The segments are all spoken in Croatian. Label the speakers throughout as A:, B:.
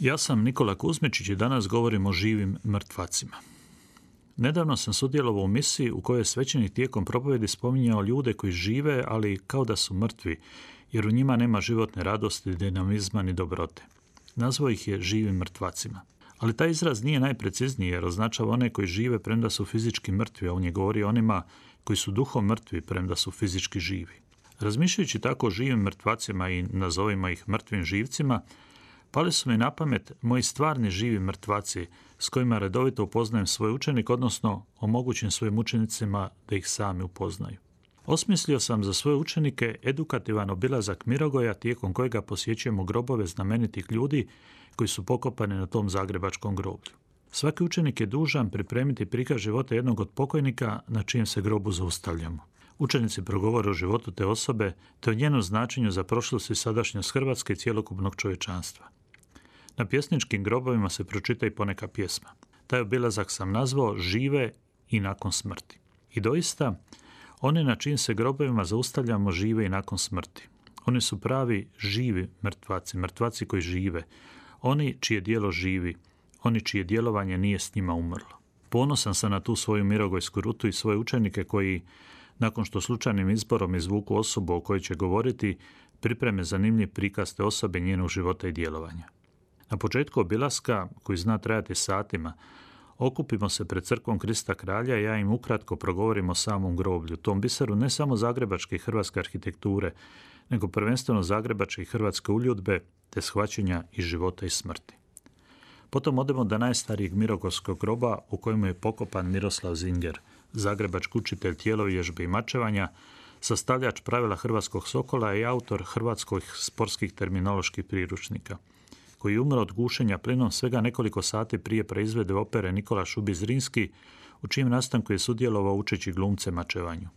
A: Ja sam Nikola Kuzmičić i danas govorim o živim mrtvacima. Nedavno sam sudjelovao u misiji u kojoj je svećenik tijekom propovjedi spominjao ljude koji žive, ali kao da su mrtvi, jer u njima nema životne radosti, dinamizma ni dobrote. Nazvao ih je živim mrtvacima. Ali taj izraz nije najprecizniji jer označava one koji žive premda su fizički mrtvi, a on je govori onima koji su duhom mrtvi premda su fizički živi. Razmišljajući tako o živim mrtvacima i nazovimo ih mrtvim živcima, Pali su mi na pamet moji stvarni živi mrtvaci s kojima redovito upoznajem svoj učenik, odnosno omogućim svojim učenicima da ih sami upoznaju. Osmislio sam za svoje učenike edukativan obilazak Mirogoja tijekom kojega posjećujemo grobove znamenitih ljudi koji su pokopani na tom zagrebačkom groblju. Svaki učenik je dužan pripremiti prikaz života jednog od pokojnika na čijem se grobu zaustavljamo. Učenici progovore o životu te osobe te o njenom značenju za prošlost i sadašnjost Hrvatske i cjelokupnog čovječanstva. Na pjesničkim grobovima se pročita i poneka pjesma. Taj obilazak sam nazvao žive i nakon smrti. I doista, oni na čim se grobovima zaustavljamo žive i nakon smrti. Oni su pravi živi mrtvaci, mrtvaci koji žive. Oni čije dijelo živi, oni čije djelovanje nije s njima umrlo. Ponosan sam na tu svoju mirogojsku rutu i svoje učenike koji, nakon što slučajnim izborom izvuku osobu o kojoj će govoriti, pripreme zanimljiv prikaz te osobe njenog života i djelovanja. Na početku obilaska, koji zna trajati satima, okupimo se pred crkvom Krista kralja i ja im ukratko progovorim o samom groblju, tom biseru ne samo zagrebačke i hrvatske arhitekture, nego prvenstveno zagrebačke i hrvatske uljudbe, te shvaćanja i života i smrti. Potom odemo do najstarijeg mirogorskog groba u kojemu je pokopan Miroslav Zinger, zagrebački učitelj tijelovježbe i mačevanja, sastavljač pravila Hrvatskog sokola i autor hrvatskih sportskih terminoloških priručnika – koji je umro od gušenja plinom svega nekoliko sati prije proizvede opere Nikola Šubi Zrinski, u čijem nastanku je sudjelovao učeći glumce mačevanju.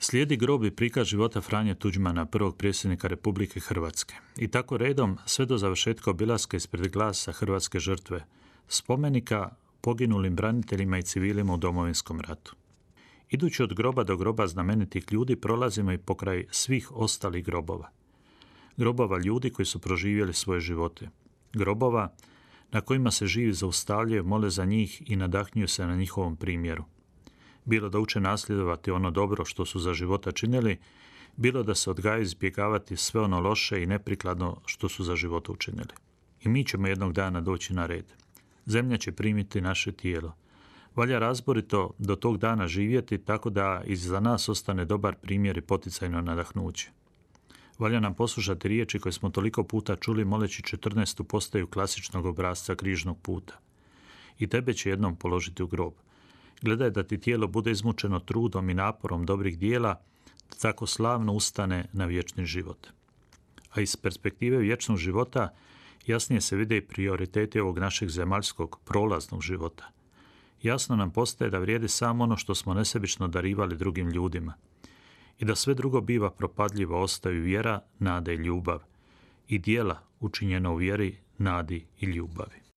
A: Slijedi grob i prikaz života Franje Tuđmana, prvog predsjednika Republike Hrvatske. I tako redom, sve do završetka obilaska ispred glasa Hrvatske žrtve, spomenika poginulim braniteljima i civilima u domovinskom ratu. Idući od groba do groba znamenitih ljudi prolazimo i pokraj svih ostalih grobova grobova ljudi koji su proživjeli svoje živote. Grobova na kojima se živi zaustavljaju, mole za njih i nadahnjuju se na njihovom primjeru. Bilo da uče nasljedovati ono dobro što su za života činili, bilo da se odgaju izbjegavati sve ono loše i neprikladno što su za života učinili. I mi ćemo jednog dana doći na red. Zemlja će primiti naše tijelo. Valja razborito do tog dana živjeti tako da iza nas ostane dobar primjer i poticajno nadahnuće. Valja nam poslušati riječi koje smo toliko puta čuli moleći 14. postaju klasičnog obrazca križnog puta. I tebe će jednom položiti u grob. Gledaj da ti tijelo bude izmučeno trudom i naporom dobrih dijela, da tako slavno ustane na vječni život. A iz perspektive vječnog života jasnije se vide i prioriteti ovog našeg zemaljskog prolaznog života. Jasno nam postaje da vrijedi samo ono što smo nesebično darivali drugim ljudima – i da sve drugo biva propadljivo ostaju vjera, nada i ljubav i dijela učinjena u vjeri, nadi i ljubavi.